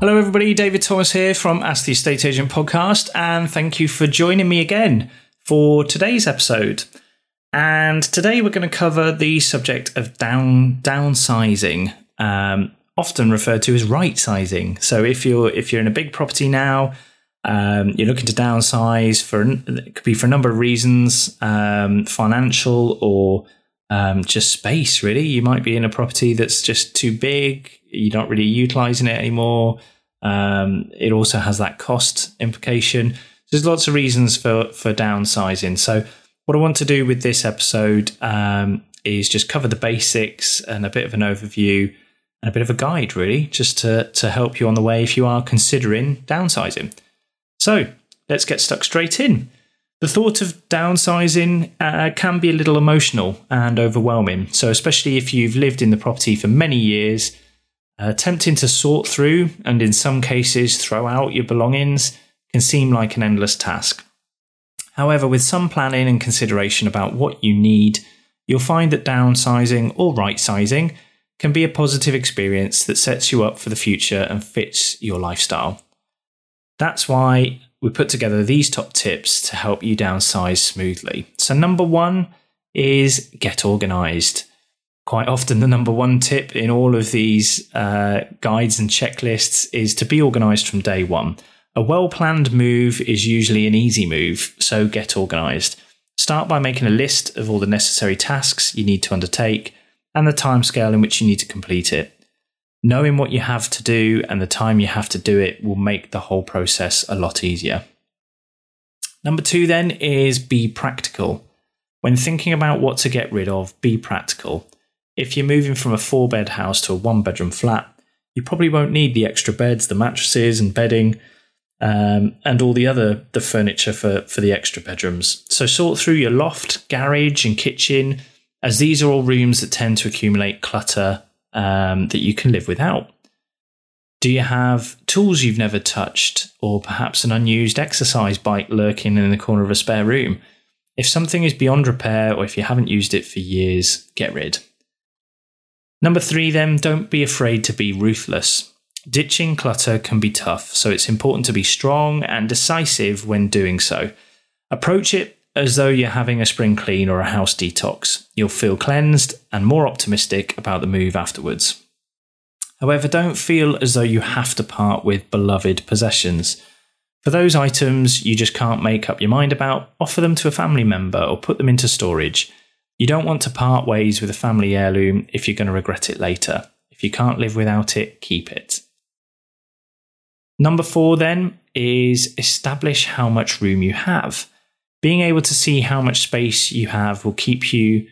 Hello, everybody. David Thomas here from Ask the Estate Agent podcast, and thank you for joining me again for today's episode. And today we're going to cover the subject of down downsizing, um, often referred to as right sizing. So if you're if you're in a big property now, um, you're looking to downsize for it could be for a number of reasons, um, financial or um, just space. Really, you might be in a property that's just too big. You're not really utilizing it anymore. Um, it also has that cost implication. There's lots of reasons for for downsizing. So what I want to do with this episode um, is just cover the basics and a bit of an overview and a bit of a guide, really, just to to help you on the way if you are considering downsizing. So let's get stuck straight in. The thought of downsizing uh, can be a little emotional and overwhelming. So, especially if you've lived in the property for many years Uh, attempting to sort through and, in some cases, throw out your belongings can seem like an endless task. However, with some planning and consideration about what you need, you'll find that downsizing or right sizing can be a positive experience that sets you up for the future and fits your lifestyle. That's why we put together these top tips to help you downsize smoothly. So, number one is get organized quite often the number one tip in all of these uh, guides and checklists is to be organized from day one. A well planned move is usually an easy move, so get organized. Start by making a list of all the necessary tasks you need to undertake and the timescale in which you need to complete it. Knowing what you have to do and the time you have to do it will make the whole process a lot easier. Number two, then, is be practical. When thinking about what to get rid of, be practical. If you're moving from a four bed house to a one bedroom flat, you probably won't need the extra beds, the mattresses and bedding, um, and all the other the furniture for, for the extra bedrooms. So sort through your loft, garage, and kitchen, as these are all rooms that tend to accumulate clutter um, that you can live without. Do you have tools you've never touched, or perhaps an unused exercise bike lurking in the corner of a spare room? If something is beyond repair, or if you haven't used it for years, get rid. Number three, then, don't be afraid to be ruthless. Ditching clutter can be tough, so it's important to be strong and decisive when doing so. Approach it as though you're having a spring clean or a house detox. You'll feel cleansed and more optimistic about the move afterwards. However, don't feel as though you have to part with beloved possessions. For those items you just can't make up your mind about, offer them to a family member or put them into storage. You don't want to part ways with a family heirloom if you're going to regret it later. If you can't live without it, keep it. Number four, then, is establish how much room you have. Being able to see how much space you have will keep you,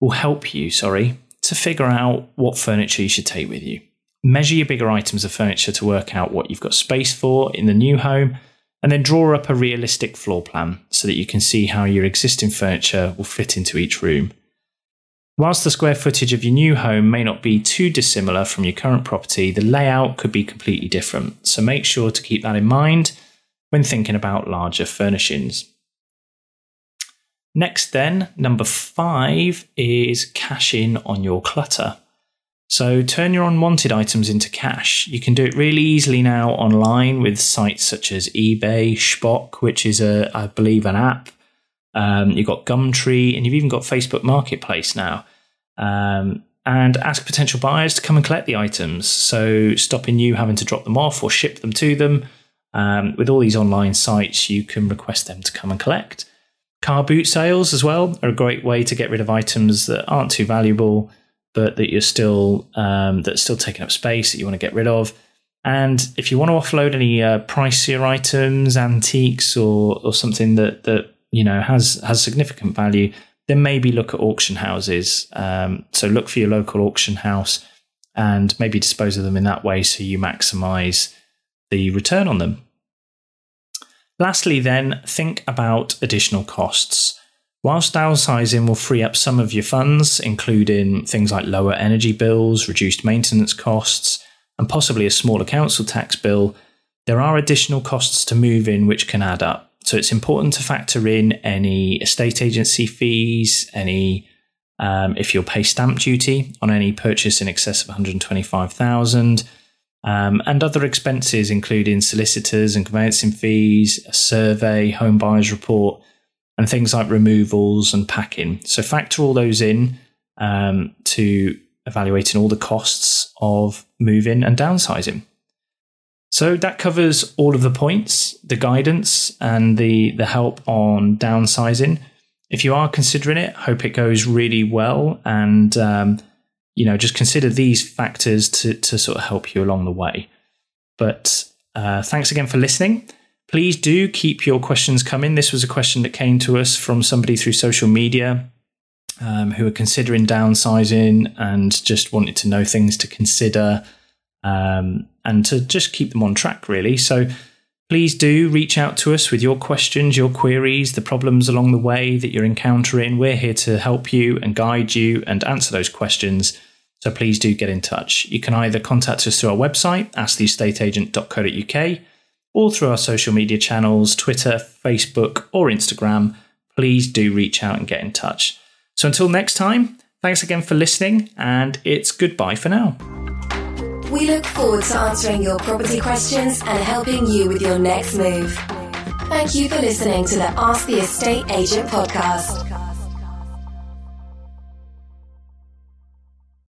will help you, sorry, to figure out what furniture you should take with you. Measure your bigger items of furniture to work out what you've got space for in the new home and then draw up a realistic floor plan so that you can see how your existing furniture will fit into each room. Whilst the square footage of your new home may not be too dissimilar from your current property, the layout could be completely different, so make sure to keep that in mind when thinking about larger furnishings. Next, then, number five is cash in on your clutter. So turn your unwanted items into cash. You can do it really easily now online with sites such as eBay, Shpock, which is a, I believe, an app. Um, you've got Gumtree, and you've even got Facebook Marketplace now. Um, and ask potential buyers to come and collect the items. So stopping you having to drop them off or ship them to them. Um, with all these online sites, you can request them to come and collect. Car boot sales as well are a great way to get rid of items that aren't too valuable but that you're still um, that's still taking up space that you want to get rid of. And if you want to offload any uh, pricier items, antiques, or or something that that you know has has significant value, then maybe look at auction houses. Um, so look for your local auction house and maybe dispose of them in that way, so you maximise the return on them. Lastly, then, think about additional costs. Whilst downsizing will free up some of your funds, including things like lower energy bills, reduced maintenance costs, and possibly a smaller council tax bill, there are additional costs to move in which can add up. So it's important to factor in any estate agency fees, any um, if you'll pay stamp duty on any purchase in excess of 125,000, um, and other expenses including solicitors and conveyancing fees, a survey, home buyers report, and things like removals and packing. So factor all those in um, to evaluating all the costs of moving and downsizing. So that covers all of the points, the guidance, and the the help on downsizing. If you are considering it, hope it goes really well, and um, you know just consider these factors to to sort of help you along the way. But uh, thanks again for listening. Please do keep your questions coming. This was a question that came to us from somebody through social media um, who are considering downsizing and just wanted to know things to consider um, and to just keep them on track, really. So please do reach out to us with your questions, your queries, the problems along the way that you're encountering. We're here to help you and guide you and answer those questions. So please do get in touch. You can either contact us through our website, asktheestateagent.co.uk, or through our social media channels, Twitter, Facebook, or Instagram. Please do reach out and get in touch. So until next time, thanks again for listening, and it's goodbye for now. We look forward to answering your property questions and helping you with your next move. Thank you for listening to the Ask the Estate Agent podcast.